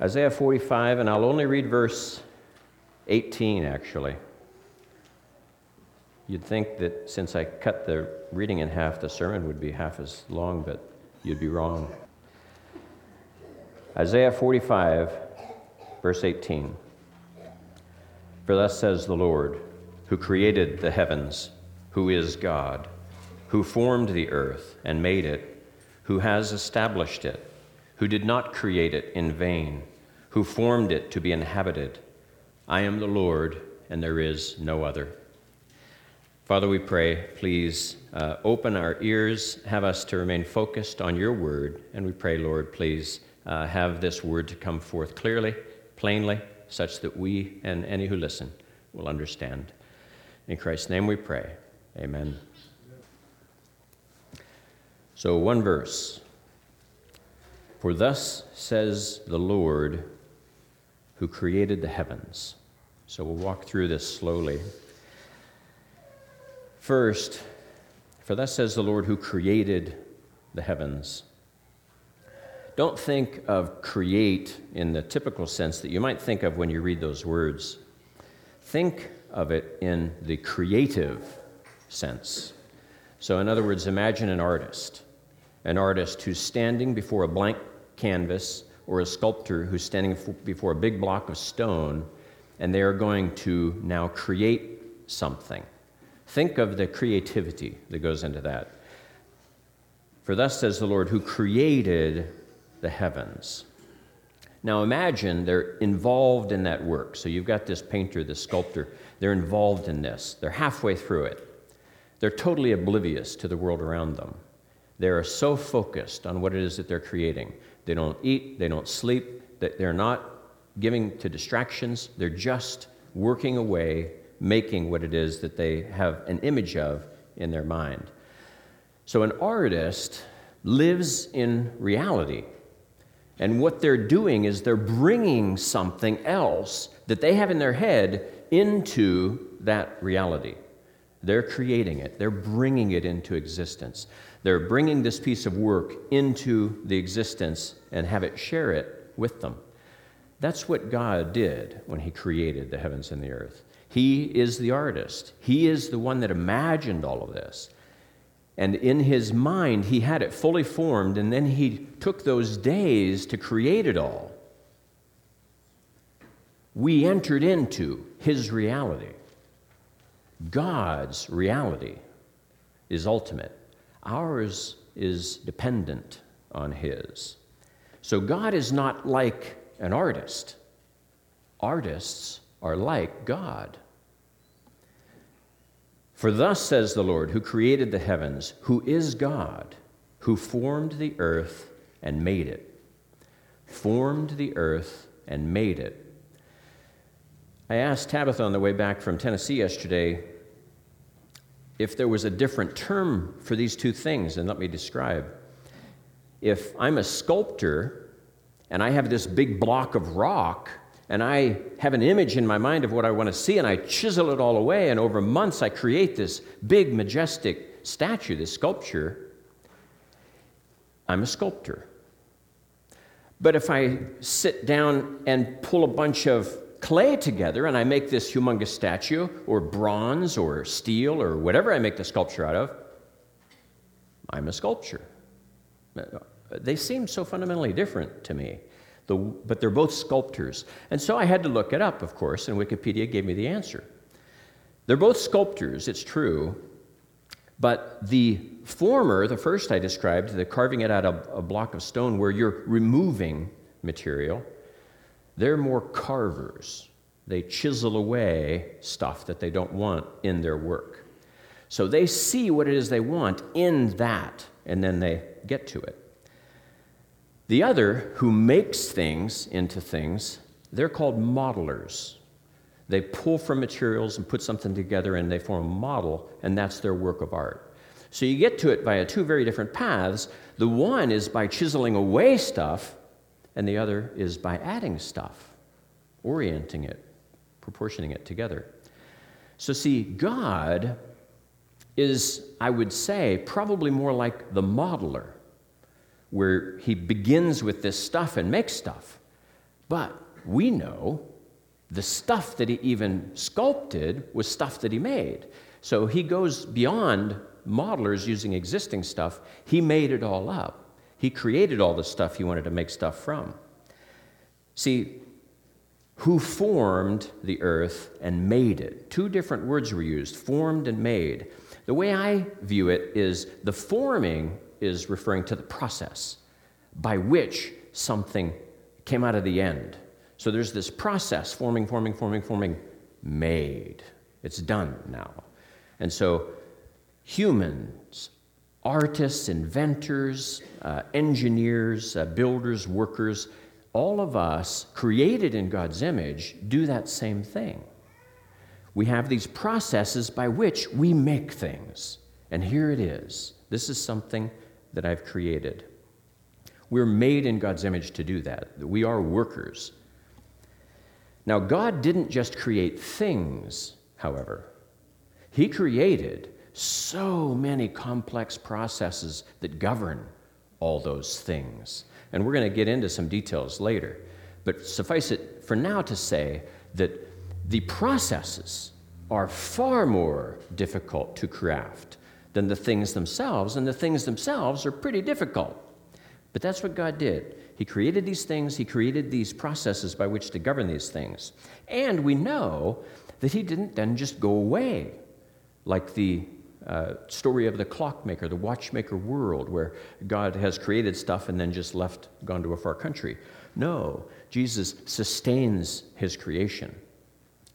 Isaiah 45, and I'll only read verse 18 actually. You'd think that since I cut the reading in half, the sermon would be half as long, but you'd be wrong. Isaiah 45, verse 18. For thus says the Lord, who created the heavens, who is God, who formed the earth and made it, who has established it, who did not create it in vain, who formed it to be inhabited. I am the Lord, and there is no other. Father, we pray, please uh, open our ears, have us to remain focused on your word, and we pray, Lord, please uh, have this word to come forth clearly, plainly, such that we and any who listen will understand. In Christ's name we pray. Amen. So, one verse. For thus says the Lord who created the heavens. So, we'll walk through this slowly. First, for thus says the Lord who created the heavens. Don't think of create in the typical sense that you might think of when you read those words. Think of it in the creative sense. So, in other words, imagine an artist, an artist who's standing before a blank canvas, or a sculptor who's standing before a big block of stone, and they are going to now create something. Think of the creativity that goes into that. For thus says the Lord, who created the heavens. Now imagine they're involved in that work. So you've got this painter, this sculptor, they're involved in this. They're halfway through it. They're totally oblivious to the world around them. They are so focused on what it is that they're creating. They don't eat, they don't sleep, they're not giving to distractions, they're just working away, making what it is that they have an image of in their mind. So an artist lives in reality. And what they're doing is they're bringing something else that they have in their head into that reality. They're creating it, they're bringing it into existence. They're bringing this piece of work into the existence and have it share it with them. That's what God did when He created the heavens and the earth. He is the artist, He is the one that imagined all of this. And in his mind, he had it fully formed, and then he took those days to create it all. We entered into his reality. God's reality is ultimate, ours is dependent on his. So God is not like an artist, artists are like God. For thus says the Lord, who created the heavens, who is God, who formed the earth and made it. Formed the earth and made it. I asked Tabitha on the way back from Tennessee yesterday if there was a different term for these two things, and let me describe. If I'm a sculptor and I have this big block of rock, and I have an image in my mind of what I want to see, and I chisel it all away, and over months I create this big, majestic statue, this sculpture. I'm a sculptor. But if I sit down and pull a bunch of clay together and I make this humongous statue, or bronze, or steel, or whatever I make the sculpture out of, I'm a sculpture. Uh, they seem so fundamentally different to me. The, but they're both sculptors. And so I had to look it up, of course, and Wikipedia gave me the answer. They're both sculptors, it's true, but the former, the first I described, the carving it out of a block of stone where you're removing material, they're more carvers. They chisel away stuff that they don't want in their work. So they see what it is they want in that, and then they get to it. The other, who makes things into things, they're called modelers. They pull from materials and put something together and they form a model, and that's their work of art. So you get to it via two very different paths. The one is by chiseling away stuff, and the other is by adding stuff, orienting it, proportioning it together. So, see, God is, I would say, probably more like the modeler where he begins with this stuff and makes stuff. But we know the stuff that he even sculpted was stuff that he made. So he goes beyond modelers using existing stuff. He made it all up. He created all the stuff he wanted to make stuff from. See, who formed the earth and made it? Two different words were used formed and made. The way I view it is the forming is referring to the process by which something came out of the end. So there's this process forming, forming, forming, forming, made. It's done now. And so humans, artists, inventors, uh, engineers, uh, builders, workers, all of us created in God's image do that same thing. We have these processes by which we make things. And here it is. This is something that I've created. We're made in God's image to do that. We are workers. Now, God didn't just create things, however, He created so many complex processes that govern all those things. And we're going to get into some details later. But suffice it for now to say that the processes are far more difficult to craft than the things themselves, and the things themselves are pretty difficult. But that's what God did. He created these things, He created these processes by which to govern these things. And we know that He didn't then just go away like the uh, story of the clockmaker, the watchmaker world, where God has created stuff and then just left, gone to a far country. No, Jesus sustains His creation.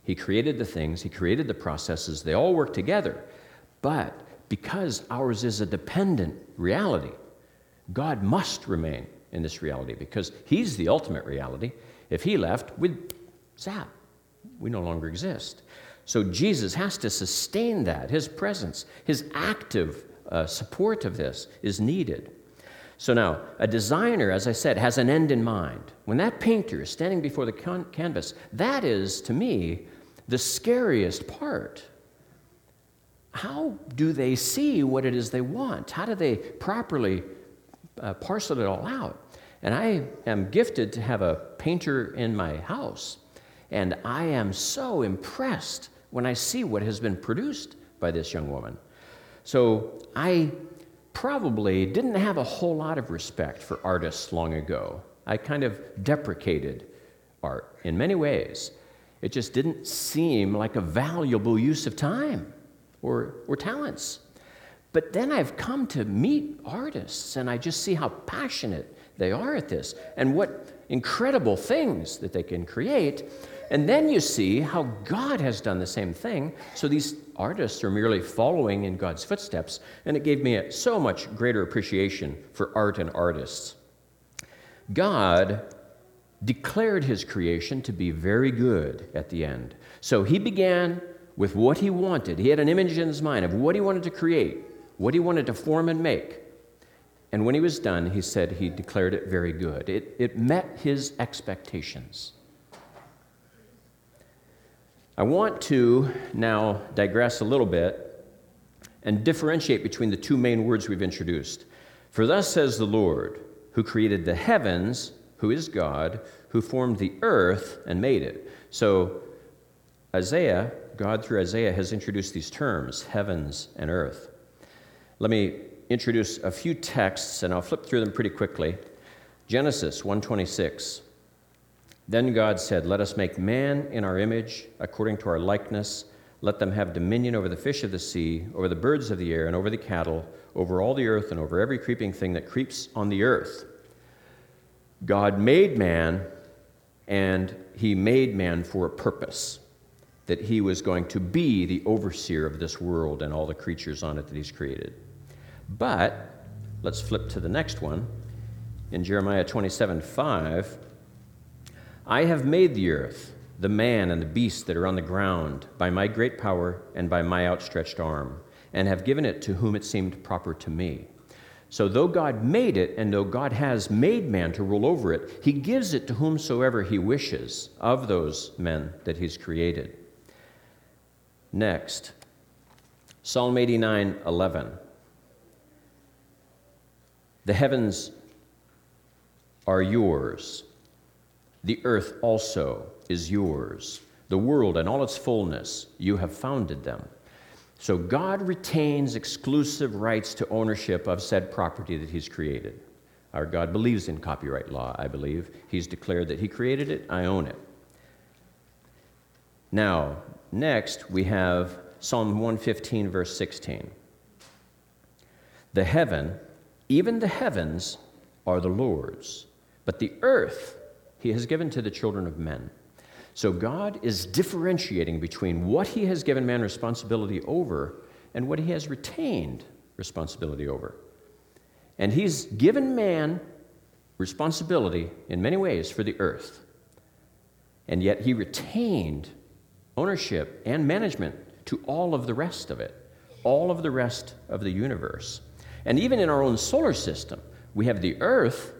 He created the things, He created the processes, they all work together. But because ours is a dependent reality, God must remain in this reality because He's the ultimate reality. If He left, we'd zap. We no longer exist. So Jesus has to sustain that. His presence, His active uh, support of this is needed. So now, a designer, as I said, has an end in mind. When that painter is standing before the can- canvas, that is, to me, the scariest part. How do they see what it is they want? How do they properly uh, parcel it all out? And I am gifted to have a painter in my house. And I am so impressed when I see what has been produced by this young woman. So I probably didn't have a whole lot of respect for artists long ago. I kind of deprecated art in many ways. It just didn't seem like a valuable use of time or, or talents. But then I've come to meet artists and I just see how passionate they are at this and what incredible things that they can create. And then you see how God has done the same thing. So these artists are merely following in God's footsteps. And it gave me a, so much greater appreciation for art and artists. God declared his creation to be very good at the end. So he began with what he wanted. He had an image in his mind of what he wanted to create, what he wanted to form and make. And when he was done, he said he declared it very good. It, it met his expectations. I want to now digress a little bit and differentiate between the two main words we've introduced. For thus says the Lord, who created the heavens, who is God, who formed the earth and made it. So, Isaiah, God through Isaiah, has introduced these terms, heavens and earth. Let me introduce a few texts and I'll flip through them pretty quickly. Genesis 126. Then God said, Let us make man in our image, according to our likeness. Let them have dominion over the fish of the sea, over the birds of the air, and over the cattle, over all the earth, and over every creeping thing that creeps on the earth. God made man, and he made man for a purpose that he was going to be the overseer of this world and all the creatures on it that he's created. But let's flip to the next one. In Jeremiah 27 5, I have made the earth, the man and the beast that are on the ground, by my great power and by my outstretched arm, and have given it to whom it seemed proper to me. So, though God made it, and though God has made man to rule over it, he gives it to whomsoever he wishes of those men that he's created. Next, Psalm 89 11. The heavens are yours, The earth also is yours, the world and all its fullness. You have founded them. So God retains exclusive rights to ownership of said property that He's created. Our God believes in copyright law, I believe. He's declared that He created it, I own it. Now, next we have Psalm 115, verse 16. The heaven, even the heavens, are the Lord's, but the earth he has given to the children of men. So God is differentiating between what he has given man responsibility over and what he has retained responsibility over. And he's given man responsibility in many ways for the earth. And yet he retained ownership and management to all of the rest of it, all of the rest of the universe. And even in our own solar system, we have the earth,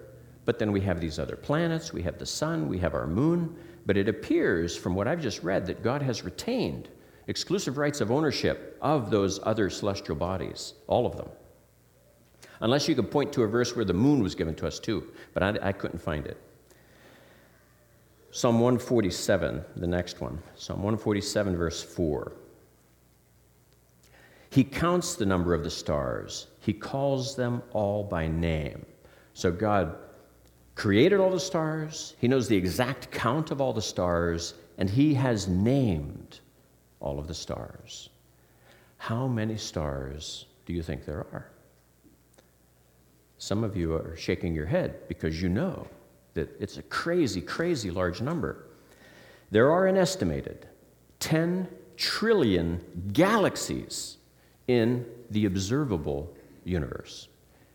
but then we have these other planets, we have the sun, we have our moon. But it appears from what I've just read that God has retained exclusive rights of ownership of those other celestial bodies, all of them. Unless you could point to a verse where the moon was given to us too, but I, I couldn't find it. Psalm 147, the next one. Psalm 147, verse 4. He counts the number of the stars, he calls them all by name. So God created all the stars, He knows the exact count of all the stars, and He has named all of the stars. How many stars do you think there are? Some of you are shaking your head because you know that it's a crazy, crazy large number. There are an estimated 10 trillion galaxies in the observable universe.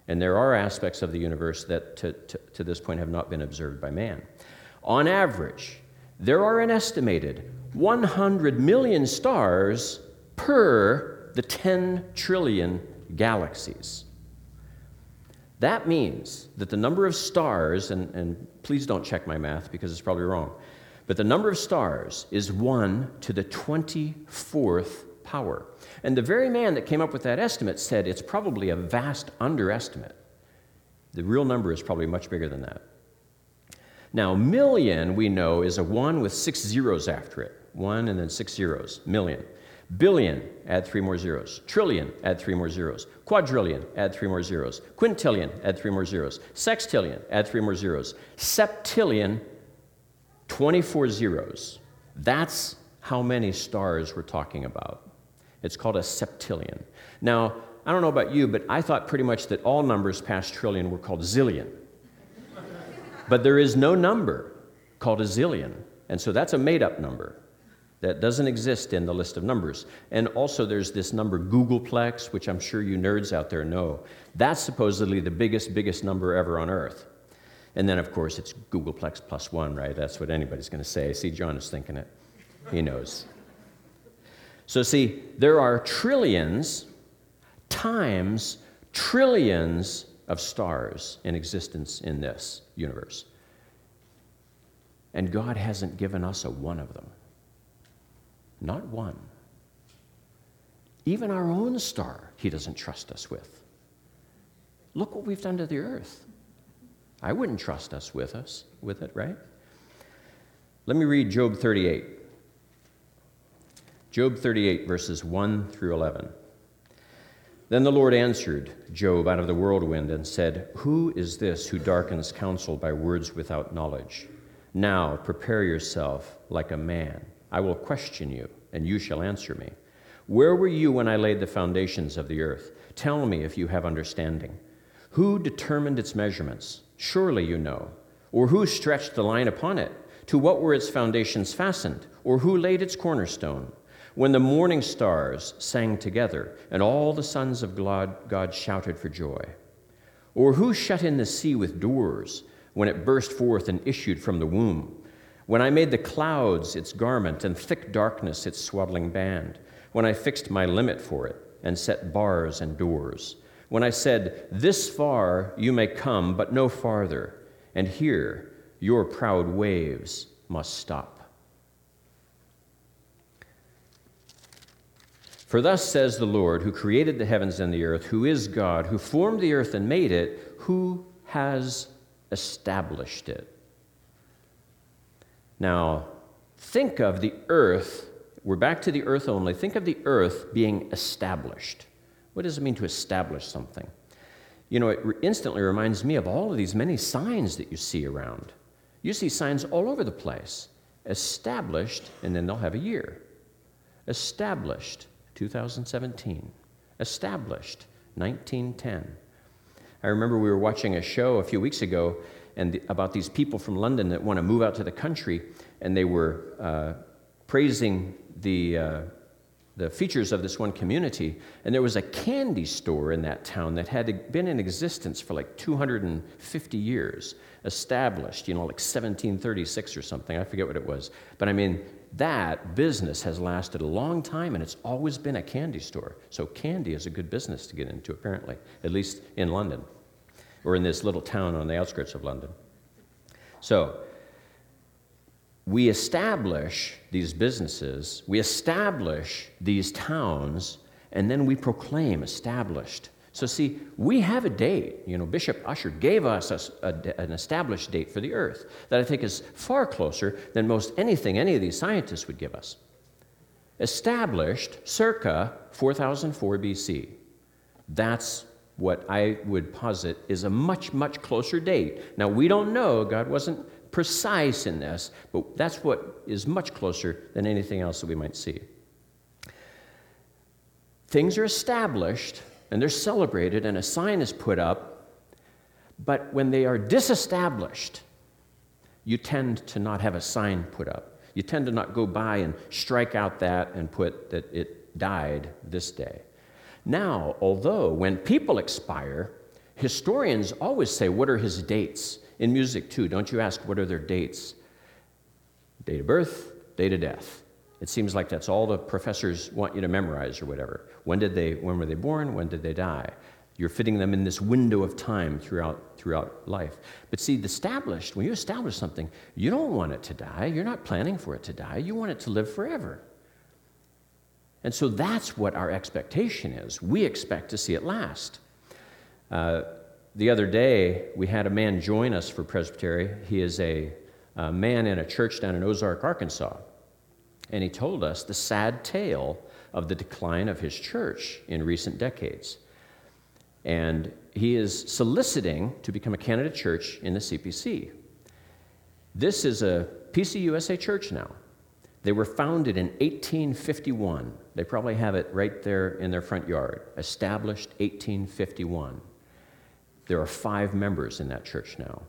And there are aspects of the universe that to, to, to, this point have not been observed by man. On average, there are an estimated 100 million stars per the 10 trillion galaxies. That means that the number of stars, and, and please don't check my math because it's probably wrong, but the number of stars is 1 to the 24th power. And the very man that came up with that estimate said it's probably a vast underestimate. The real number is probably much bigger than that. Now, million, we know, is a one with six zeros after it. One and then six zeros. Million. Billion, add three more zeros. Trillion, add three more zeros. Quadrillion, add three more zeros. Quintillion, add three more zeros. Sextillion, add three more zeros. Septillion, 24 zeros. That's how many stars we're talking about. It's called a septillion. Now, I don't know about you, but I thought pretty much that all numbers past trillion were called zillion. but there is no number called a zillion, and so that's a made up number that doesn't exist in the list of numbers. And also, there's this number Googolplex, which I'm sure you nerds out there know. That's supposedly the biggest, biggest number ever on Earth. And then, of course, it's Googolplex plus one, right? That's what anybody's going to say. See, John is thinking it. He knows. So, see, there are trillions times trillions of stars in existence in this universe. And God hasn't given us a one of them. Not one. Even our own star, He doesn't trust us with. Look what we've done to the earth. I wouldn't trust us with us with it, right? Let me read Job 38. Job 38, verses 1 through 11. Then the Lord answered Job out of the whirlwind and said, Who is this who darkens counsel by words without knowledge? Now prepare yourself like a man. I will question you, and you shall answer me. Where were you when I laid the foundations of the earth? Tell me if you have understanding. Who determined its measurements? Surely you know. Or who stretched the line upon it? To what were its foundations fastened? Or who laid its cornerstone? When the morning stars sang together and all the sons of God, shouted for joy? Or who shut in the sea with doors when it burst forth and issued from the womb? When I made the clouds its garment and thick darkness its swaddling band? When I fixed my limit for it and set bars and doors? When I said, This far you may come, but no farther, and here your proud waves must stop? For thus says the Lord, who created the heavens and the earth, who is God, who formed the earth and made it, who has established it. Now, think of the earth, we're back to the earth only. Think of the earth being established. What does it mean to establish something? You know, it instantly reminds me of all of these many signs that you see around. You see signs all over the place. Established, and then they'll have a year. Established, 2017. Established, 1910. I remember we were watching a show a few weeks ago and the, about these people from London that want to move out to the country, and they were uh, praising the, uh, the features of this one community. And there was a candy store in that town that had been in existence for like 250 years, established, you know, like 1736 or something. I forget what it was. But I mean, that business has lasted a long time and it's always been a candy store. So candy is a good business to get into, apparently, at least in London or in this little town on the outskirts of London. So, we establish these businesses, we establish these towns, and then we proclaim established. So, see, we have a date. You know, Bishop Ussher gave us a, a, an established date for the earth that I think is far closer than most anything any of these scientists would give us. Established circa 4004 BC. That's what I would posit is a much, much closer date. Now, we don't know, God wasn't precise in this, but that's what is much closer than anything else that we might see. Things are established and they're celebrated, and a sign is put up, but when they are disestablished, you tend to not have a sign put up. You tend to not go by and strike out that and put that it died this day. Now, although when people expire, historians always say, What are his dates? In music, too, don't you ask, What are their dates? Date of birth, date of death. It seems like that's all the professors want you to memorize or whatever. When did they when were they born? When did they die? You're fitting them in this window of time throughout throughout life. But see, the established, when you establish something, you don't want it to die. You're not planning for it to die. You want it to live forever. And so that's what our expectation is. We expect to see it last. Uh, the other day, we had a man join us for Presbytery. He is a, a man in a church down in Ozark, Arkansas. And he told us the sad tale of the decline of his church in recent decades. And he is soliciting to become a candidate church in the CPC. This is a PCUSA church now. They were founded in 1851. They probably have it right there in their front yard. Established 1851. There are five members in that church now.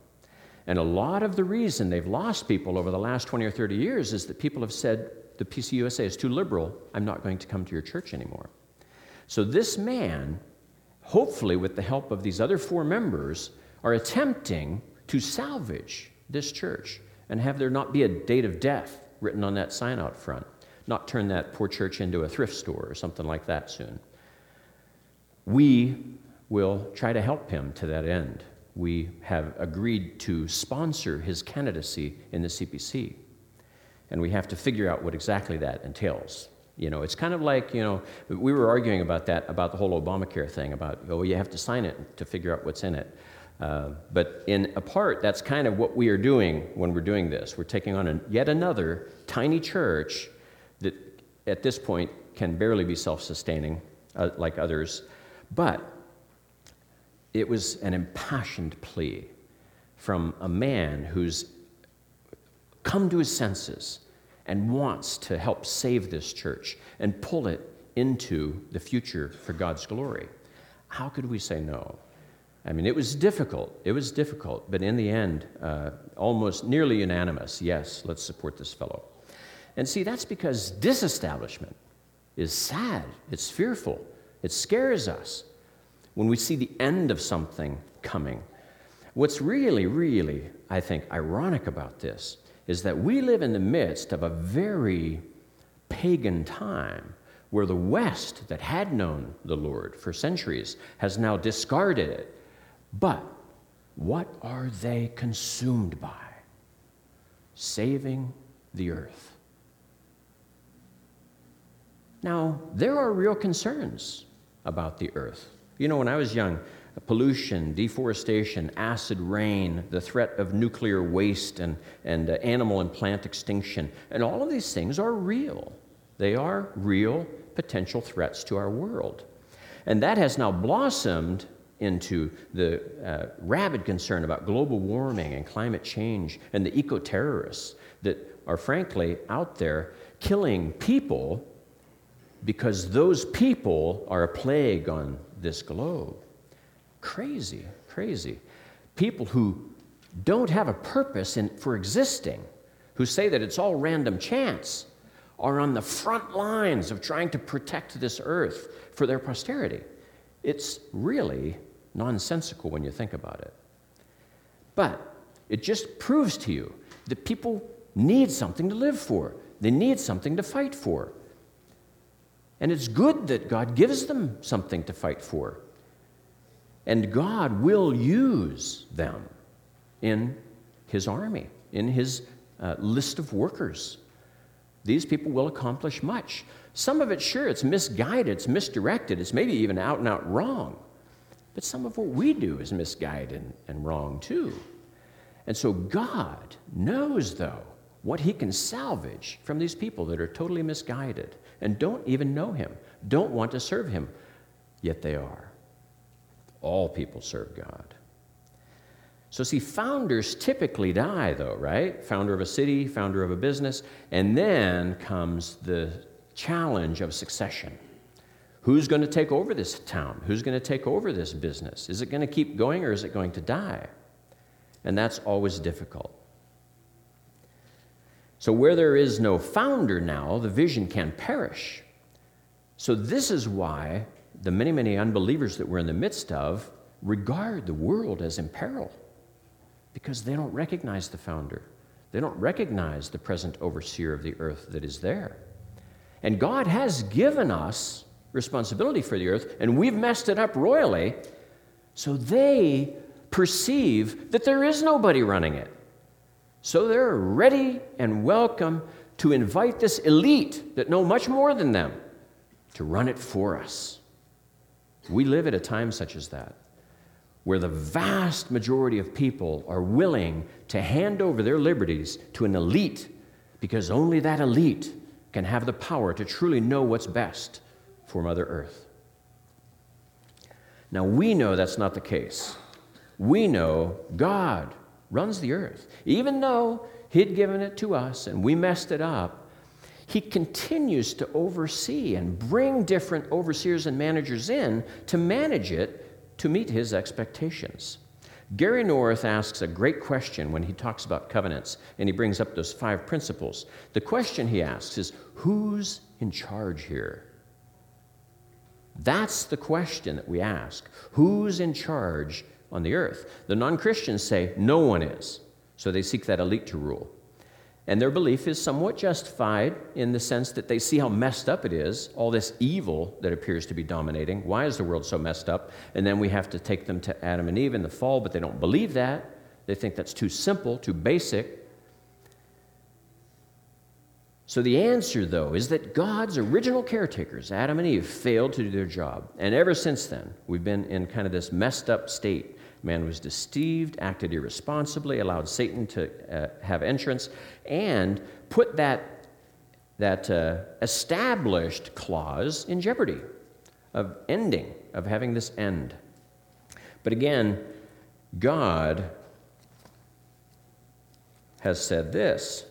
And a lot of the reason they've lost people over the last 20 or 30 years is that people have said, the PCUSA is too liberal. I'm not going to come to your church anymore. So this man, hopefully with the help of these other four members, are attempting to salvage this church and have there not be a date of death written on that sign out front, not turn that poor church into a thrift store or something like that soon. We will try to help him to that end. We have agreed to sponsor his candidacy in the CPC. And we have to figure out what exactly that entails. You know, it's kind of like, you know, we were arguing about that, about the whole Obamacare thing, about, oh, you have to sign it to figure out what's in it. Uh, but in a part, that's kind of what we are doing when we're doing this. We're taking on a, yet another tiny church that at this point can barely be self sustaining uh, like others. But it was an impassioned plea from a man who's come to his senses and wants to help save this church and pull it into the future for God's glory. How could we say no? I mean, it was difficult. It was difficult, but in the end, uh, almost nearly unanimous yes, let's support this fellow. And see, that's because disestablishment is sad, it's fearful, it scares us when we see the end of something coming. What's really, really, I think, ironic about this is that we live in the midst of a very pagan time where the West, that had known the Lord for centuries, has now discarded it but what are they consumed by? Saving the earth. Now, there are real concerns about the earth. You know, when I was young, pollution, deforestation, acid rain, the threat of nuclear waste, and, and uh, animal and plant extinction. And all of these things are real. They are real potential threats to our world. And that has now blossomed into the uh, rabid concern about global warming and climate change and the eco terrorists that are frankly out there killing people because those people are a plague on this globe. Crazy, crazy. People who don't have a purpose in, for existing, who say that it's all random chance, are on the front lines of trying to protect this earth for their posterity. It's really nonsensical when you think about it. But it just proves to you that people need something to live for, they need something to fight for. And it's good that God gives them something to fight for. And God will use them in His army, in His uh, list of workers. These people will accomplish much. Some of it, sure, it's misguided, it's misdirected, it's maybe even out and out wrong. But some of what we do is misguided and, and wrong too. And so God knows, though, what He can salvage from these people that are totally misguided and don't even know Him, don't want to serve Him, yet they are. All people serve God. So, see, founders typically die, though, right? Founder of a city, founder of a business, and then comes the challenge of succession. Who's going to take over this town? Who's going to take over this business? Is it going to keep going or is it going to die? And that's always difficult. So, where there is no founder now, the vision can perish. So, this is why the many, many unbelievers that we're in the midst of regard the world as in peril because they don't recognize the founder. They don't recognize the present overseer of the earth that is there. And God has given us responsibility for the earth, and we've messed it up royally, so they perceive that there is nobody running it. So they're ready and welcome to invite this elite that know much more than them to run it for us. We live at a time such as that, where the vast majority of people are willing to hand over their liberties to an elite because only that elite can have the power to truly know what's best for Mother Earth. Now, we know that's not the case. We know God runs the earth. Even though He'd given it to us and we messed it up, He continues to oversee and bring different overseers and managers in to manage it to meet His expectations. Gary North asks a great question when he talks about covenants, and he brings up those five principles. The question he asks is Who's in charge here? That's the question that we ask. Who's in charge on the earth? The non Christians say no one is. So they seek that elite to rule. And their belief is somewhat justified in the sense that they see how messed up it is, all this evil that appears to be dominating. Why is the world so messed up? And then we have to take them to Adam and Eve in the fall, but they don't believe that. They think that's too simple, too basic. So the answer, though, is that God's original caretakers, Adam and Eve, failed to do their job. And ever since then, we've been in kind of this messed up state. Man was deceived, acted irresponsibly, allowed Satan to uh, have entrance, and put that, that uh, established clause in jeopardy of ending, of having this end. But again, God has said this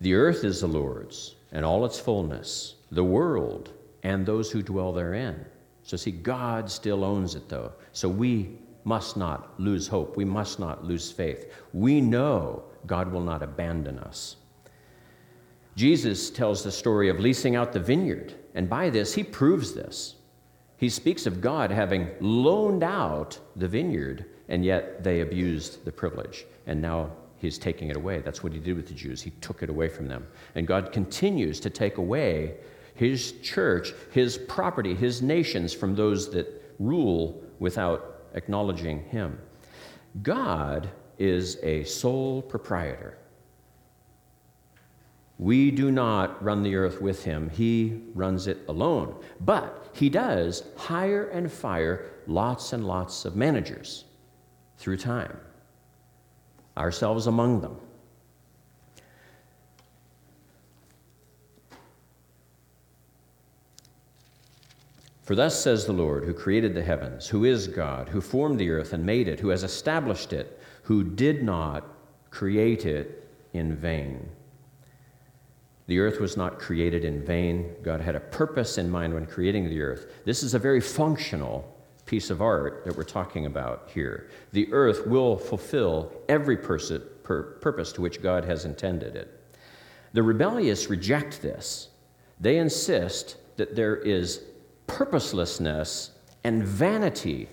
the earth is the Lord's, and all its fullness, the world, and those who dwell therein. So, see, God still owns it, though. So, we must not lose hope. We must not lose faith. We know God will not abandon us. Jesus tells the story of leasing out the vineyard, and by this, he proves this. He speaks of God having loaned out the vineyard, and yet they abused the privilege. And now he's taking it away. That's what he did with the Jews. He took it away from them. And God continues to take away his church, his property, his nations from those that rule without acknowledging him. God is a sole proprietor. We do not run the earth with him, he runs it alone. But he does hire and fire lots and lots of managers through time, ourselves among them. For thus says the Lord, who created the heavens, who is God, who formed the earth and made it, who has established it, who did not create it in vain. The earth was not created in vain. God had a purpose in mind when creating the earth. This is a very functional piece of art that we're talking about here. The earth will fulfill every pers- pur- purpose to which God has intended it. The rebellious reject this. They insist that there is purposelessness and vanity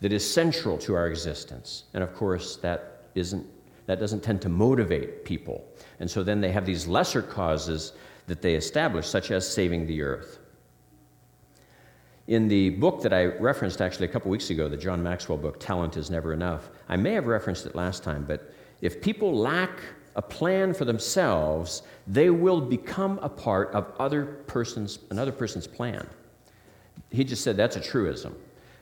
that is central to our existence. And of course, that, isn't, that doesn't tend to motivate people. And so then they have these lesser causes that they establish, such as saving the earth. In the book that I referenced actually a couple weeks ago, the John Maxwell book, Talent is Never Enough, I may have referenced it last time, but if people lack a plan for themselves, they will become a part of other person's, another person's plan. He just said that's a truism.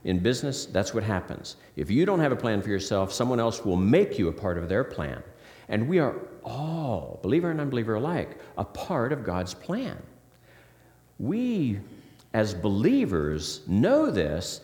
In business, that's what happens. If you don't have a plan for yourself, someone else will make you a part of their plan. And we are all, believer and unbeliever alike, a part of God's plan. We, as believers, know this,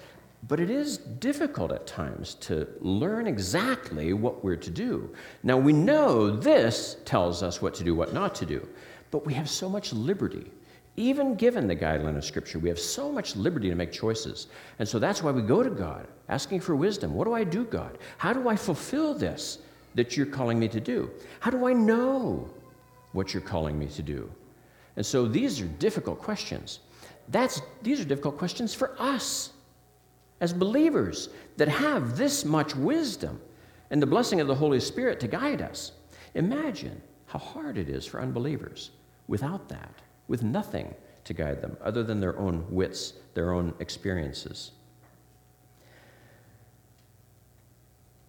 but it is difficult at times to learn exactly what we're to do. Now, we know this tells us what to do, what not to do, but we have so much liberty even given the guideline of Scripture, we have so much liberty to make choices. And so that's why we go to God, asking for wisdom. What do I do, God? How do I fulfill this that you're calling me to do? How do I know what you're calling me to do? And so these are difficult questions. That's, these are difficult questions for us as believers that have this much wisdom and the blessing of the Holy Spirit to guide us. Imagine how hard it is for unbelievers without that with nothing to guide them other than their own wits, their own experiences.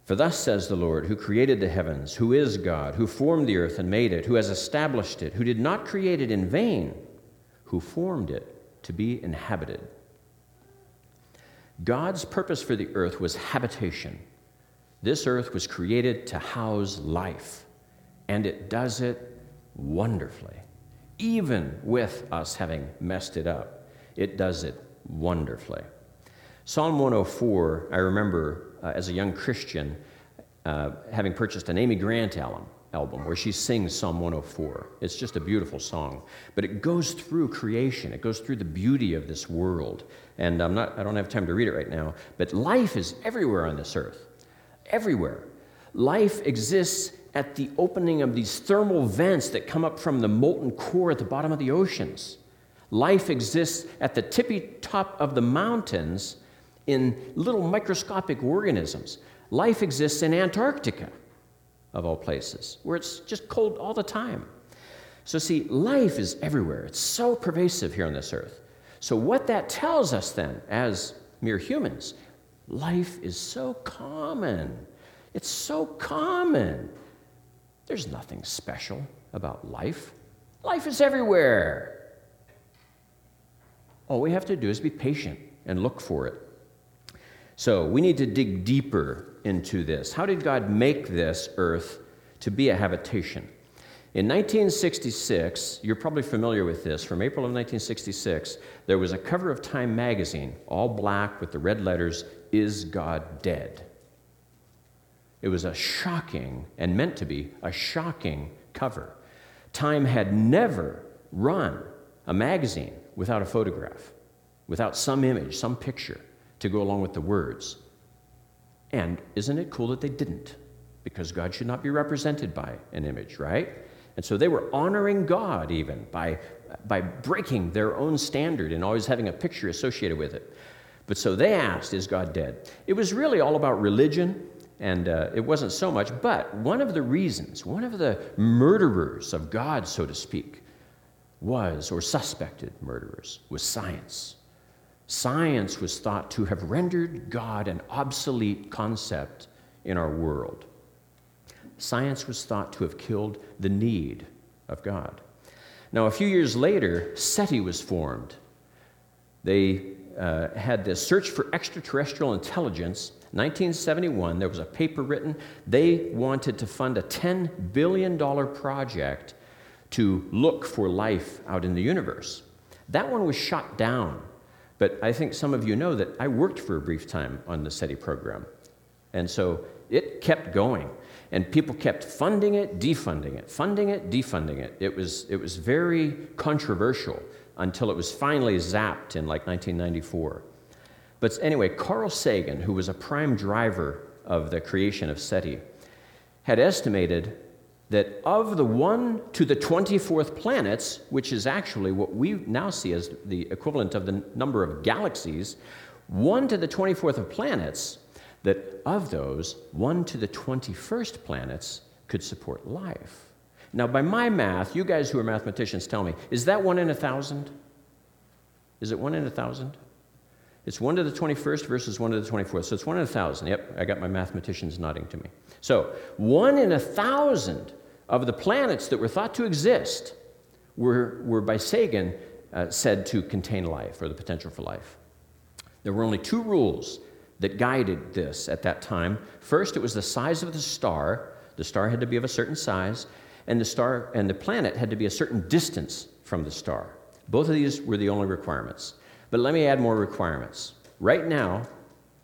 For thus says the Lord, who created the heavens, who is God, who formed the earth and made it, who has established it, who did not create it in vain, who formed it to be inhabited. God's purpose for the earth was habitation. This earth was created to house life, and it does it wonderfully even with us having messed it up. It does it wonderfully. Psalm 104, I remember uh, as a young Christian uh, having purchased an Amy Grant album, album where she sings Psalm 104. It's just a beautiful song, but it goes through creation. It goes through the beauty of this world. And I'm not, I don't have time to read it right now, but life is everywhere on this earth. Everywhere. Life exists at the opening of these thermal vents that come up from the molten core at the bottom of the oceans. Life exists at the tippy top of the mountains in little microscopic organisms. Life exists in Antarctica, of all places, where it's just cold all the time. So, see, life is everywhere. It's so pervasive here on this earth. So, what that tells us then, as mere humans, life is so common. It's so common. There's nothing special about life. Life is everywhere. All we have to do is be patient and look for it. So we need to dig deeper into this. How did God make this earth to be a habitation? In 1966, you're probably familiar with this, from April of 1966, there was a cover of Time magazine, all black with the red letters, Is God Dead? It was a shocking, and meant to be, a shocking cover. Time had never run a magazine without a photograph, without some image, some picture to go along with the words. And isn't it cool that they didn't? Because God should not be represented by an image, right? And so they were honoring God even by, by breaking their own standard and always having a picture associated with it. But so they asked, Is God dead? It was really all about religion and uh, it wasn't so much, but one of the reasons, one of the murderers of God, so to speak, was, or suspected murderers, was science. Science was thought to have rendered God an obsolete concept in our world. Science was thought to have killed the need of God. Now, a few years later, SETI was formed. They uh, had this search for extraterrestrial intelligence. 1971, there was a paper written. They wanted to fund a $10 billion project to look for life out in the universe. That one was shot down. But I think some of you know that I worked for a brief time on the SETI program. And so it kept going. And people kept funding it, defunding it, funding it, defunding it. It was, it was very controversial until it was finally zapped in like 1994. But anyway, Carl Sagan, who was a prime driver of the creation of SETI, had estimated that of the 1 to the 24th planets, which is actually what we now see as the equivalent of the number of galaxies, 1 to the 24th of planets, that of those, 1 to the 21st planets could support life. Now, by my math, you guys who are mathematicians tell me, is that 1 in a 1,000? Is it 1 in a 1,000? It's 1 to the 21st versus 1 to the 24th. So it's 1 in a 1,000. Yep, I got my mathematicians nodding to me. So 1 in a 1,000 of the planets that were thought to exist were, were by Sagan uh, said to contain life or the potential for life. There were only two rules that guided this at that time. First, it was the size of the star. The star had to be of a certain size, and the star and the planet had to be a certain distance from the star. Both of these were the only requirements. But let me add more requirements. Right now,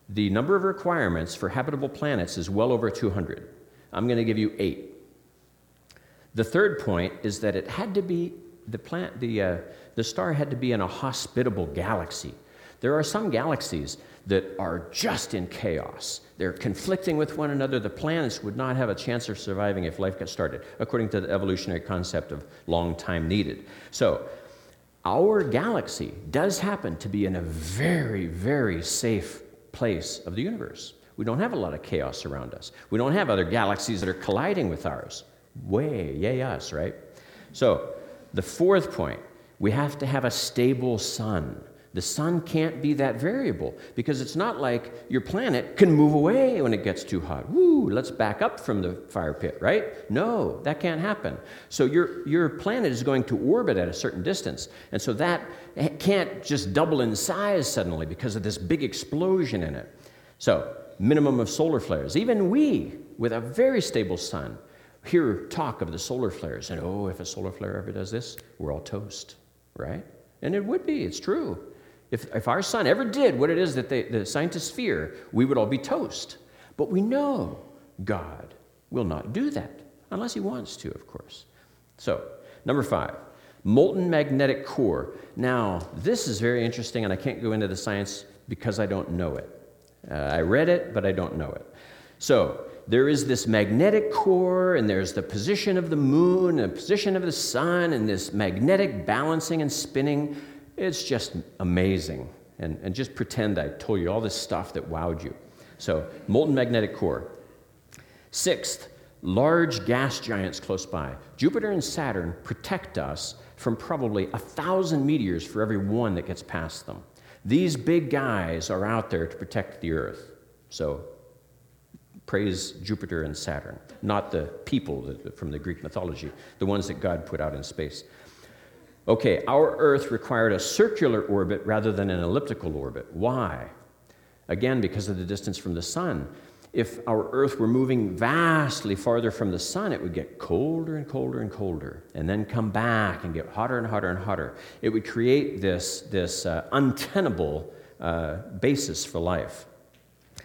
the number of requirements for habitable planets is well over 200. I'm going to give you eight. The third point is that it had to be the plant, the, uh, the star had to be in a hospitable galaxy. There are some galaxies that are just in chaos. They're conflicting with one another. The planets would not have a chance of surviving if life got started, according to the evolutionary concept of long time needed. So, our galaxy does happen to be in a very, very safe place of the universe. We don't have a lot of chaos around us. We don't have other galaxies that are colliding with ours. Way, yay us, right? So, the fourth point we have to have a stable sun. The sun can't be that variable because it's not like your planet can move away when it gets too hot. Woo, let's back up from the fire pit, right? No, that can't happen. So your, your planet is going to orbit at a certain distance. And so that can't just double in size suddenly because of this big explosion in it. So, minimum of solar flares. Even we, with a very stable sun, hear talk of the solar flares. And oh, if a solar flare ever does this, we're all toast, right? And it would be, it's true. If, if our sun ever did what it is that they, the scientists fear, we would all be toast. But we know God will not do that, unless He wants to, of course. So, number five, molten magnetic core. Now, this is very interesting, and I can't go into the science because I don't know it. Uh, I read it, but I don't know it. So, there is this magnetic core, and there's the position of the moon, and the position of the sun, and this magnetic balancing and spinning it's just amazing. And, and just pretend I told you all this stuff that wowed you. So, molten magnetic core. Sixth, large gas giants close by. Jupiter and Saturn protect us from probably a thousand meteors for every one that gets past them. These big guys are out there to protect the Earth. So, praise Jupiter and Saturn, not the people from the Greek mythology, the ones that God put out in space. Okay, our Earth required a circular orbit rather than an elliptical orbit. Why? Again, because of the distance from the sun. If our Earth were moving vastly farther from the sun, it would get colder and colder and colder, and then come back and get hotter and hotter and hotter. It would create this, this uh, untenable uh, basis for life.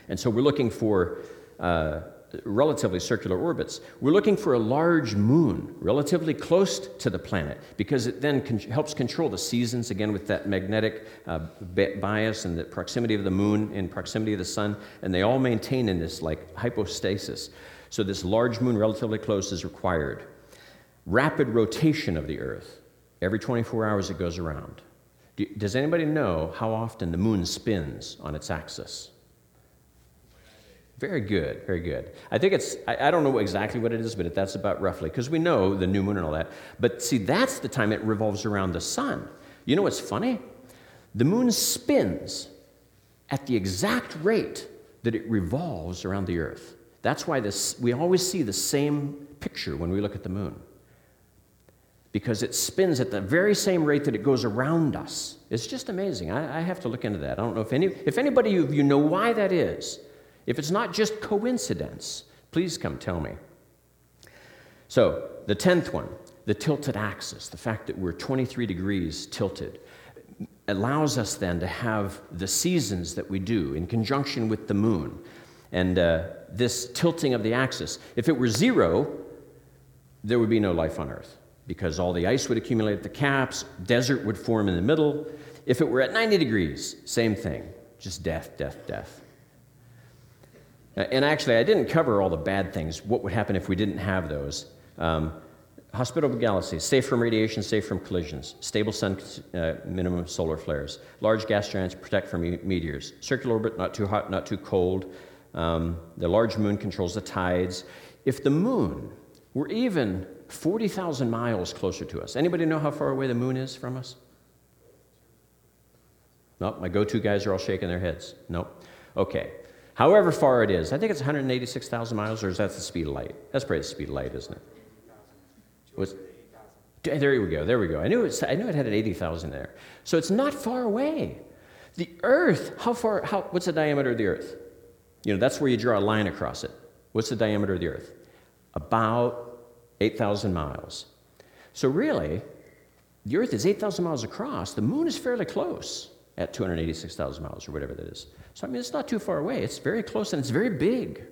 And so we're looking for uh, relatively circular orbits. We're looking for a large moon relatively close to the planet because it then con- helps control the seasons, again, with that magnetic uh, bias and the proximity of the moon and proximity of the sun, and they all maintain in this like hypostasis. So, this large moon relatively close is required. Rapid rotation of the Earth. Every 24 hours it goes around. Do, does anybody know how often the moon spins on its axis? Very good, very good. I think it's, I, I, don't know exactly what it is, but that's about roughly, because we know the new moon and all that. But see, that's the time it revolves around the sun. You know what's funny? The moon spins at the exact rate that it revolves around the earth. That's why this, we always see the same picture when we look at the moon. because it spins at the very same rate that it goes around us. It's just amazing. I, I have to look into that. I don't know if, any, if anybody of you know why that is. If it's not just coincidence, please come tell me. So, the tenth one, the tilted axis, the fact that we're 23 degrees tilted, allows us then to have the seasons that we do in conjunction with the moon. And uh, this tilting of the axis, if it were zero, there would be no life on Earth because all the ice would accumulate at the caps, desert would form in the middle. If it were at 90 degrees, same thing, just death, death, death. Uh, and actually, I didn't cover all the bad things, what would happen if we didn't have those. Um, hospitable galaxies, safe from radiation, safe from collisions, stable sun, uh, minimum solar flares, large gas giants protect from meteors, circular orbit, not too hot, not too cold. Um, the large moon controls the tides. If the moon were even 40,000 miles closer to us, anybody know how far away the moon is from us? Nope, my go to guys are all shaking their heads. Nope. Okay. However far it is, I think it's 186,000 miles, or is that the speed of light? That's probably the speed of light, isn't it? Was, there we go. There we go. I knew, it, I knew it had an 80,000 there. So it's not far away. The Earth, how far, how, what's the diameter of the Earth? You know, that's where you draw a line across it. What's the diameter of the Earth? About 8,000 miles. So really, the Earth is 8,000 miles across. The moon is fairly close at 286,000 miles or whatever that is. So, I mean, it's not too far away. It's very close and it's very big.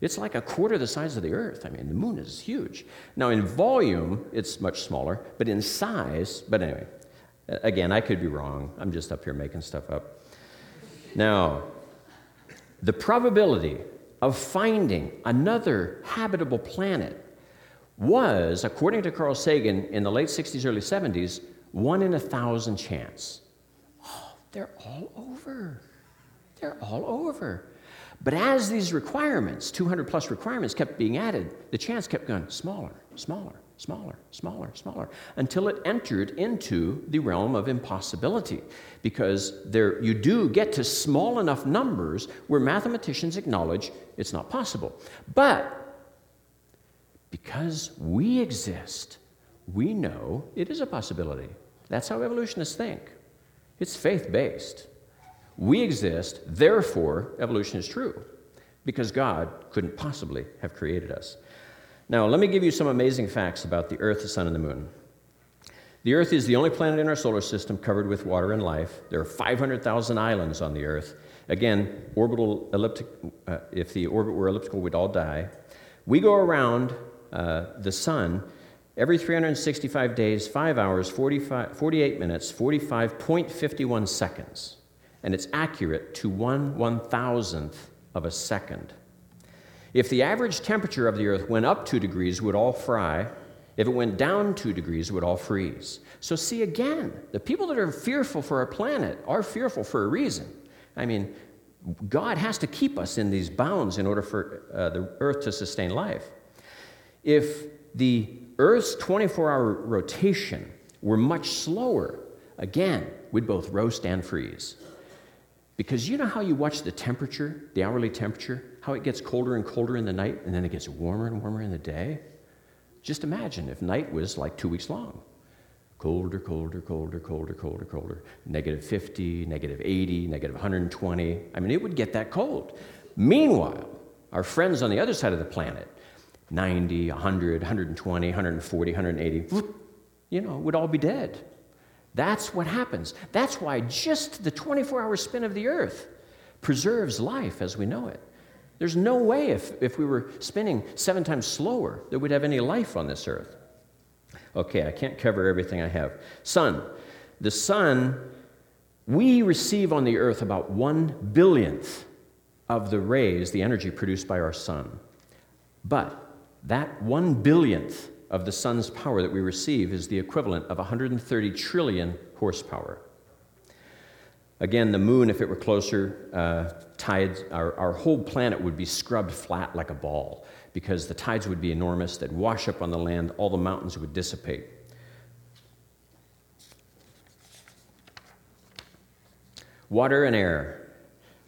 It's like a quarter the size of the Earth. I mean, the moon is huge. Now, in volume, it's much smaller, but in size, but anyway, again, I could be wrong. I'm just up here making stuff up. Now, the probability of finding another habitable planet was, according to Carl Sagan in the late 60s, early 70s, one in a thousand chance. They're all over. They're all over. But as these requirements, 200 plus requirements, kept being added, the chance kept going smaller, smaller, smaller, smaller, smaller, until it entered into the realm of impossibility. Because there, you do get to small enough numbers where mathematicians acknowledge it's not possible. But because we exist, we know it is a possibility. That's how evolutionists think. It's faith based. We exist, therefore, evolution is true, because God couldn't possibly have created us. Now, let me give you some amazing facts about the Earth, the Sun, and the Moon. The Earth is the only planet in our solar system covered with water and life. There are 500,000 islands on the Earth. Again, orbital elliptic, uh, if the orbit were elliptical, we'd all die. We go around uh, the Sun every 365 days, 5 hours, 45, 48 minutes, 45.51 seconds and it's accurate to one one thousandth of a second. If the average temperature of the Earth went up two degrees, it would all fry. If it went down two degrees, it would all freeze. So, see again, the people that are fearful for our planet are fearful for a reason. I mean, God has to keep us in these bounds in order for uh, the Earth to sustain life. If the Earth's 24 hour rotation were much slower, again, we'd both roast and freeze. Because you know how you watch the temperature, the hourly temperature, how it gets colder and colder in the night and then it gets warmer and warmer in the day? Just imagine if night was like two weeks long. Colder, colder, colder, colder, colder, colder. Negative 50, negative 80, negative 120. I mean, it would get that cold. Meanwhile, our friends on the other side of the planet, 90, 100, 120, 140, 180, you know, would all be dead. That's what happens. That's why just the 24 hour spin of the earth preserves life as we know it. There's no way if, if we were spinning seven times slower that we'd have any life on this earth. Okay, I can't cover everything I have. Sun. The sun, we receive on the earth about one billionth of the rays, the energy produced by our sun. But that one billionth of the sun's power that we receive is the equivalent of 130 trillion horsepower. Again, the moon, if it were closer, uh, tides, our, our whole planet would be scrubbed flat like a ball because the tides would be enormous. They'd wash up on the land, all the mountains would dissipate. Water and air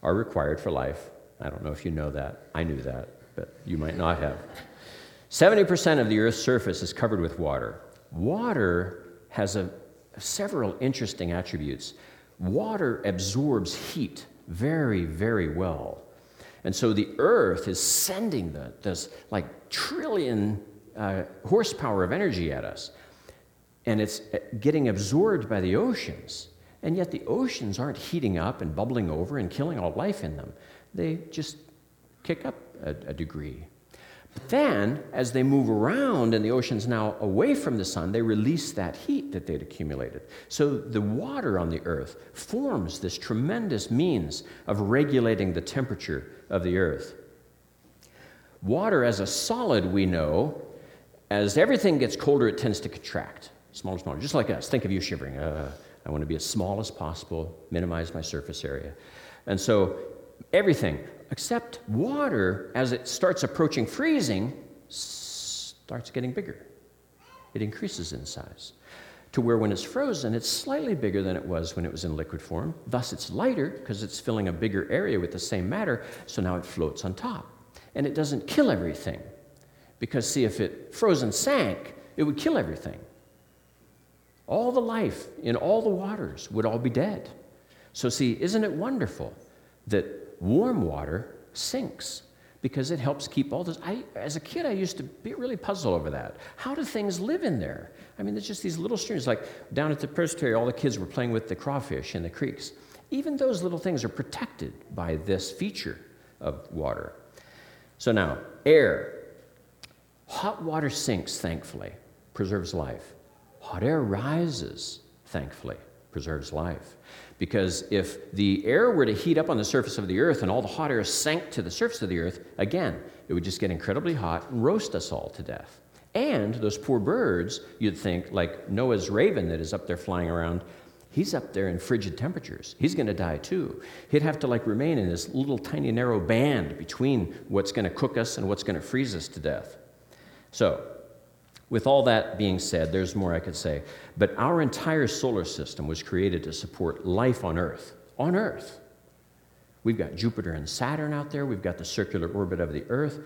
are required for life. I don't know if you know that. I knew that, but you might not have. 70% of the Earth's surface is covered with water. water has a, several interesting attributes. Water absorbs heat very, very well. And so the earth is sending the, this like trillion uh, horsepower of energy at us. And it's uh, getting absorbed by the oceans. And yet the oceans aren't heating up and bubbling over and killing all life in them. They just kick up a, a degree. Then, as they move around and the ocean's now away from the sun, they release that heat that they'd accumulated. So the water on the earth forms this tremendous means of regulating the temperature of the earth. Water as a solid, we know, as everything gets colder, it tends to contract, smaller smaller, just like us. Think of you shivering. Uh, I want to be as small as possible, minimize my surface area. And so everything except water, as it starts approaching freezing, starts getting bigger. It increases in size to where when it's frozen, it's slightly bigger than it was when it was in liquid form. Thus, it's lighter because it's filling a bigger area with the same matter, so now it floats on top. And it doesn't kill everything. Because, see, if it frozen sank, it would kill everything. All the life in all the waters would all be dead. So, see, isn't it wonderful that warm water sinks? Because it helps keep all this. I, as a kid, I used to be really puzzled over that. How do things live in there? I mean, there's just these little streams. Like down at the presbytery, all the kids were playing with the crawfish in the creeks. Even those little things are protected by this feature of water. So now, air. Hot water sinks, thankfully, preserves life. Hot air rises, thankfully, preserves life. Because if the air were to heat up on the surface of the earth and all the hot air sank to the surface of the earth, again, it would just get incredibly hot and roast us all to death. And those poor birds, you'd think, like Noah's raven that is up there flying around, he's up there in frigid temperatures. He's going to die too. He'd have to like remain in this little tiny narrow band between what's going to cook us and what's going to freeze us to death. So, with all that being said, there's more I could say. But our entire solar system was created to support life on Earth. On Earth. We've got Jupiter and Saturn out there, we've got the circular orbit of the Earth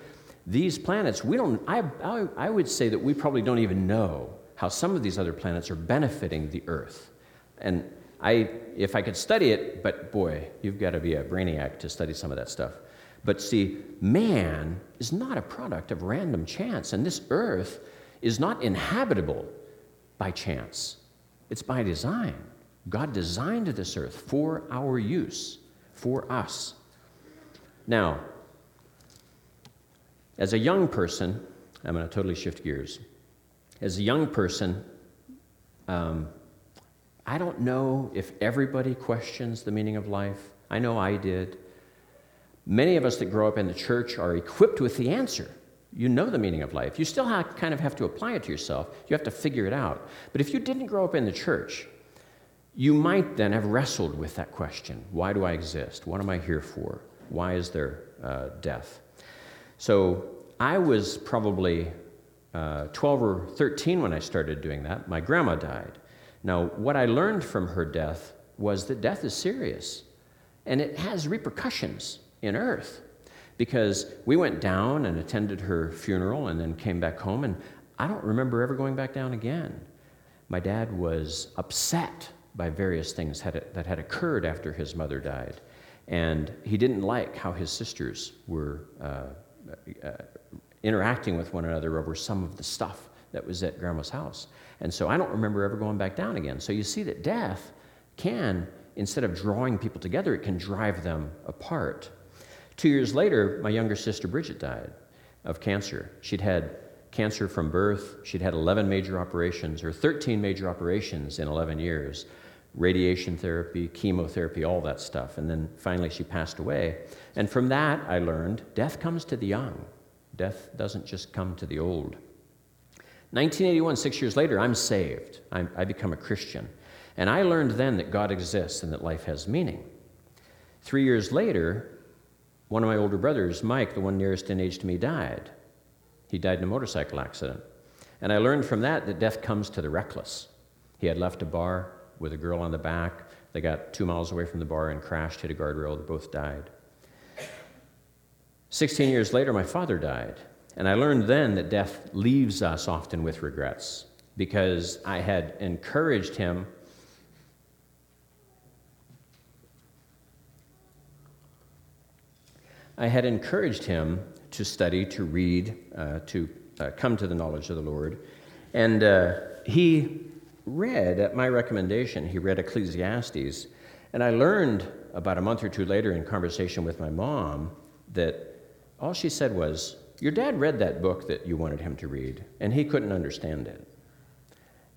these planets, we don't, I, I, I would say that we probably don't even know how some of these other planets are benefiting the Earth. And I, if I could study it, but boy, you've got to be a brainiac to study some of that stuff. But see, man is not a product of random chance, and this earth is not inhabitable by chance. It's by design. God designed this earth for our use, for us. Now, as a young person, I'm going to totally shift gears. As a young person, um, I don't know if everybody questions the meaning of life. I know I did. Many of us that grow up in the church are equipped with the answer. You know the meaning of life. You still have, kind of have to apply it to yourself. You have to figure it out. But if you didn't grow up in the church, you might then have wrestled with that question Why do I exist? What am I here for? Why is there uh, death? So I was probably uh, 12 or 13 when I started doing that. My grandma died. Now, what I learned from her death was that death is serious and it has repercussions in earth because we went down and attended her funeral and then came back home, and I don't remember ever going back down again. My dad was upset by various things that had occurred after his mother died, and he didn't like how his sisters were uh, uh, interacting with one another over some of the stuff that was at grandma's house. And so I don't remember ever going back down again. So you see that death can, instead of drawing people together, it can drive them apart. Two years later, my younger sister Bridget died of cancer. She'd had cancer from birth, she'd had 11 major operations, or 13 major operations in 11 years radiation therapy, chemotherapy, all that stuff. And then finally she passed away. And from that, I learned death comes to the young, death doesn't just come to the old. 1981, six years later, I'm saved. I'm, I become a Christian. And I learned then that God exists and that life has meaning. Three years later, one of my older brothers, Mike, the one nearest in age to me, died. He died in a motorcycle accident. And I learned from that that death comes to the reckless. He had left a bar, with a girl on the back. They got two miles away from the bar and crashed, hit a guardrail. They both died. 16 years later, my father died. And I learned then that death leaves us often with regrets. because I had encouraged him. I had encouraged him to study, to read, uh, to uh, come to the knowledge of the Lord. And uh, he read, at my recommendation, he read Ecclesiastes. And I learned about a month or two later in conversation with my mom that all she said was, Your dad read that book that you wanted him to read, and he couldn't understand it.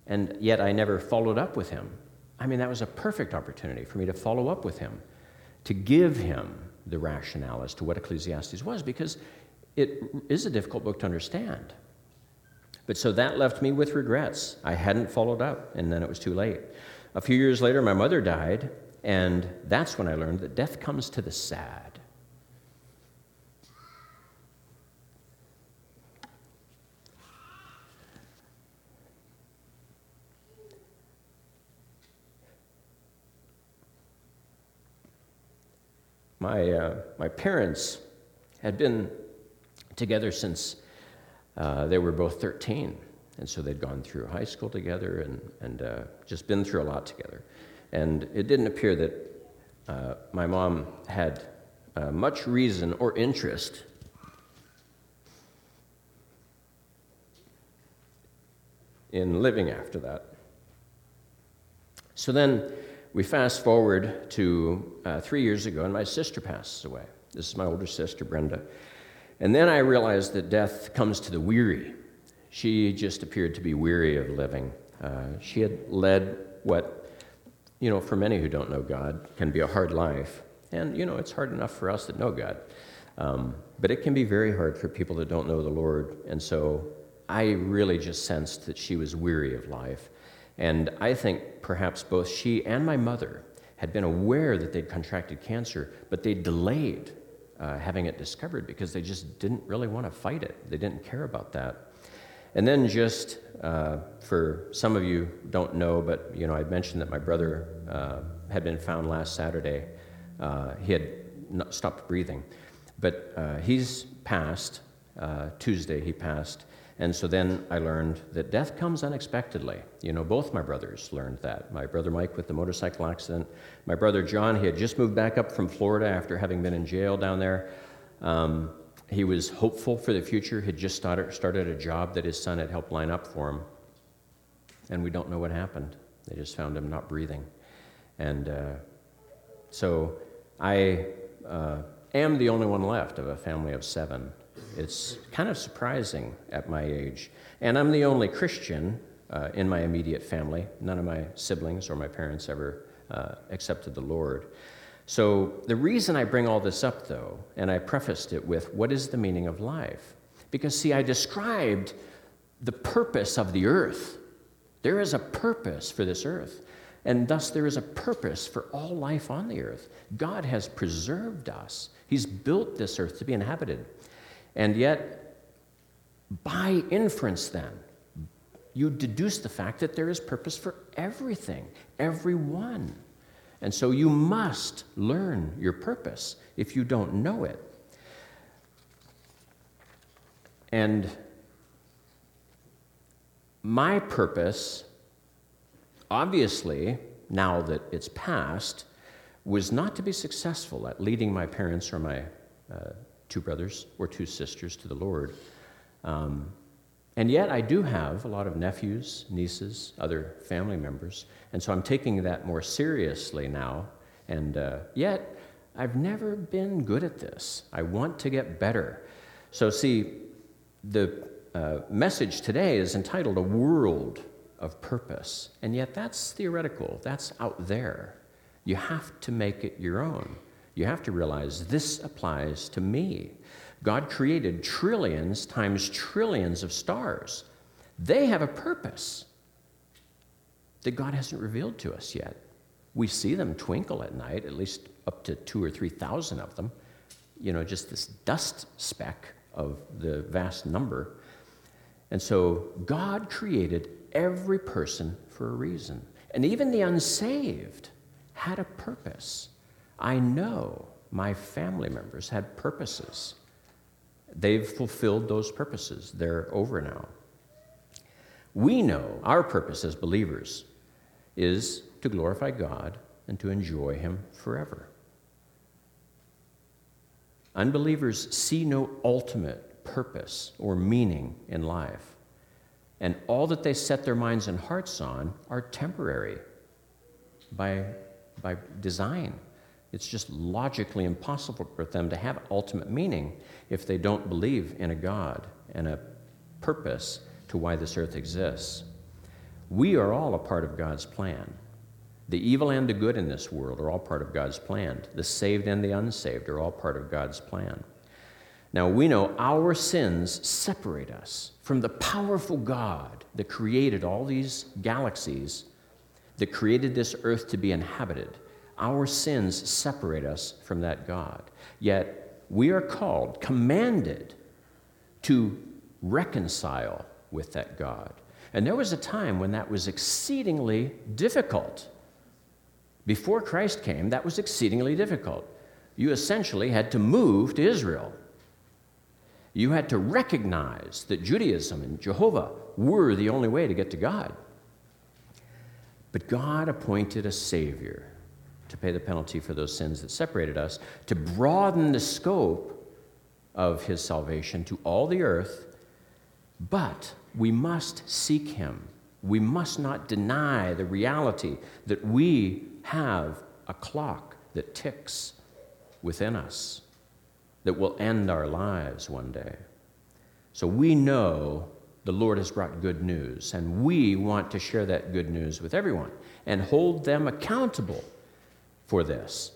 And yet I never followed up with him. I mean, that was a perfect opportunity for me to follow up with him, to give him the rationale as to what Ecclesiastes was, because it is a difficult book to understand. But so that left me with regrets. I hadn't followed up, and then it was too late. A few years later, my mother died, and that's when I learned that death comes to the sad. My, uh, my parents had been together since uh, they were both 13. And so they'd gone through high school together and, and uh, just been through a lot together. And it didn't appear that uh, my mom had uh, much reason or interest in living after that. So then we fast forward to uh, three years ago, and my sister passes away. This is my older sister, Brenda. And then I realized that death comes to the weary. She just appeared to be weary of living. Uh, she had led what, you know, for many who don't know God, can be a hard life. And, you know, it's hard enough for us that know God. Um, but it can be very hard for people that don't know the Lord. And so I really just sensed that she was weary of life. And I think perhaps both she and my mother had been aware that they'd contracted cancer, but they delayed uh, having it discovered because they just didn't really want to fight it. They didn't care about that. And then just uh, for some of you don't know, but you know, I mentioned that my brother uh, had been found last Saturday. Uh, he had stopped breathing, but uh, he's passed. Uh, Tuesday he passed, and so then I learned that death comes unexpectedly. You know, both my brothers learned that. My brother Mike with the motorcycle accident. My brother John, he had just moved back up from Florida after having been in jail down there. Um, he was hopeful for the future, had just started, started a job that his son had helped line up for him. And we don't know what happened. They just found him not breathing. And uh, so I uh, am the only one left of a family of seven. It's kind of surprising at my age. And I'm the only Christian uh, in my immediate family. None of my siblings or my parents ever uh, accepted the Lord. So, the reason I bring all this up, though, and I prefaced it with what is the meaning of life? Because, see, I described the purpose of the earth. There is a purpose for this earth, and thus there is a purpose for all life on the earth. God has preserved us, He's built this earth to be inhabited. And yet, by inference, then, you deduce the fact that there is purpose for everything, everyone. And so you must learn your purpose if you don't know it. And my purpose, obviously, now that it's past, was not to be successful at leading my parents or my uh, two brothers or two sisters to the Lord. Um, and yet, I do have a lot of nephews, nieces, other family members. And so I'm taking that more seriously now. And uh, yet, I've never been good at this. I want to get better. So, see, the uh, message today is entitled A World of Purpose. And yet, that's theoretical, that's out there. You have to make it your own you have to realize this applies to me. God created trillions times trillions of stars. They have a purpose that God hasn't revealed to us yet. We see them twinkle at night, at least up to two or three thousand of them. You know, just this dust speck of the vast number. And so God created every person for a reason. And even the unsaved had a purpose. I know my family members had purposes. They've fulfilled those purposes. They're over now. We know our purpose as believers is to glorify God and to enjoy Him forever. Unbelievers see no ultimate purpose or meaning in life, and all that they set their minds and hearts on are temporary by, by design. It's just logically impossible for them to have ultimate meaning if they don't believe in a God and a purpose to why this earth exists. We are all a part of God's plan. The evil and the good in this world are all part of God's plan. The saved and the unsaved are all part of God's plan. Now, we know our sins separate us from the powerful God that created all these galaxies, that created this earth to be inhabited. Our sins separate us from that God. Yet, we are called, commanded to reconcile with that God. And there was a time when that was exceedingly difficult. Before Christ came, that was exceedingly difficult. You essentially had to move to Israel. You had to recognize that Judaism and Jehovah were the only way to get to God. But God appointed a Savior to pay the penalty for those sins that separated us, to broaden the scope of His salvation to all the earth. But we must seek Him. We must not deny the reality that we have a clock that ticks within us that will end our lives one day. So we know the Lord has brought good news, and we want to share that good news with everyone and hold them accountable for this.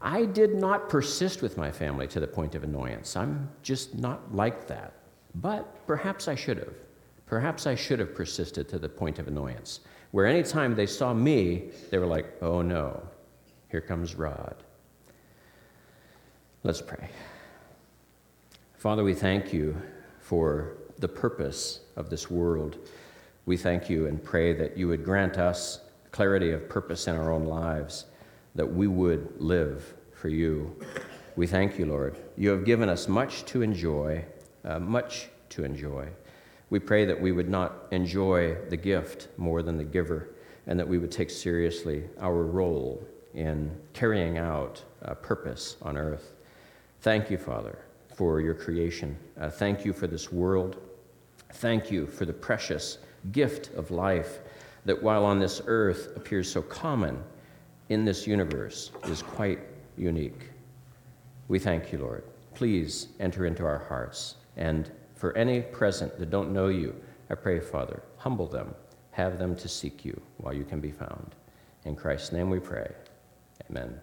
I did not persist with my family to the point of annoyance. I'm just not like that. But perhaps I should have. Perhaps I should have persisted to the point of annoyance, where anytime they saw me, they were like, oh no, here comes Rod. Let's pray. Father, we thank you for the purpose of this world. We thank you and pray that you would grant us clarity of purpose in our own lives, that we would live for you. We thank you, Lord. You have given us much to enjoy, uh, much to enjoy. We pray that we would not enjoy the gift more than the giver, and that we would take seriously our role in carrying out a purpose on earth. Thank you, Father, for your creation. Uh, thank you for this world. Thank you for the precious gift of life that, while on this earth appears so common, in this universe is quite unique. We thank you, Lord. Please enter into our hearts and for any present that don't know you, I pray, Father, humble them, have them to seek you while you can be found. In Christ's name we pray. Amen.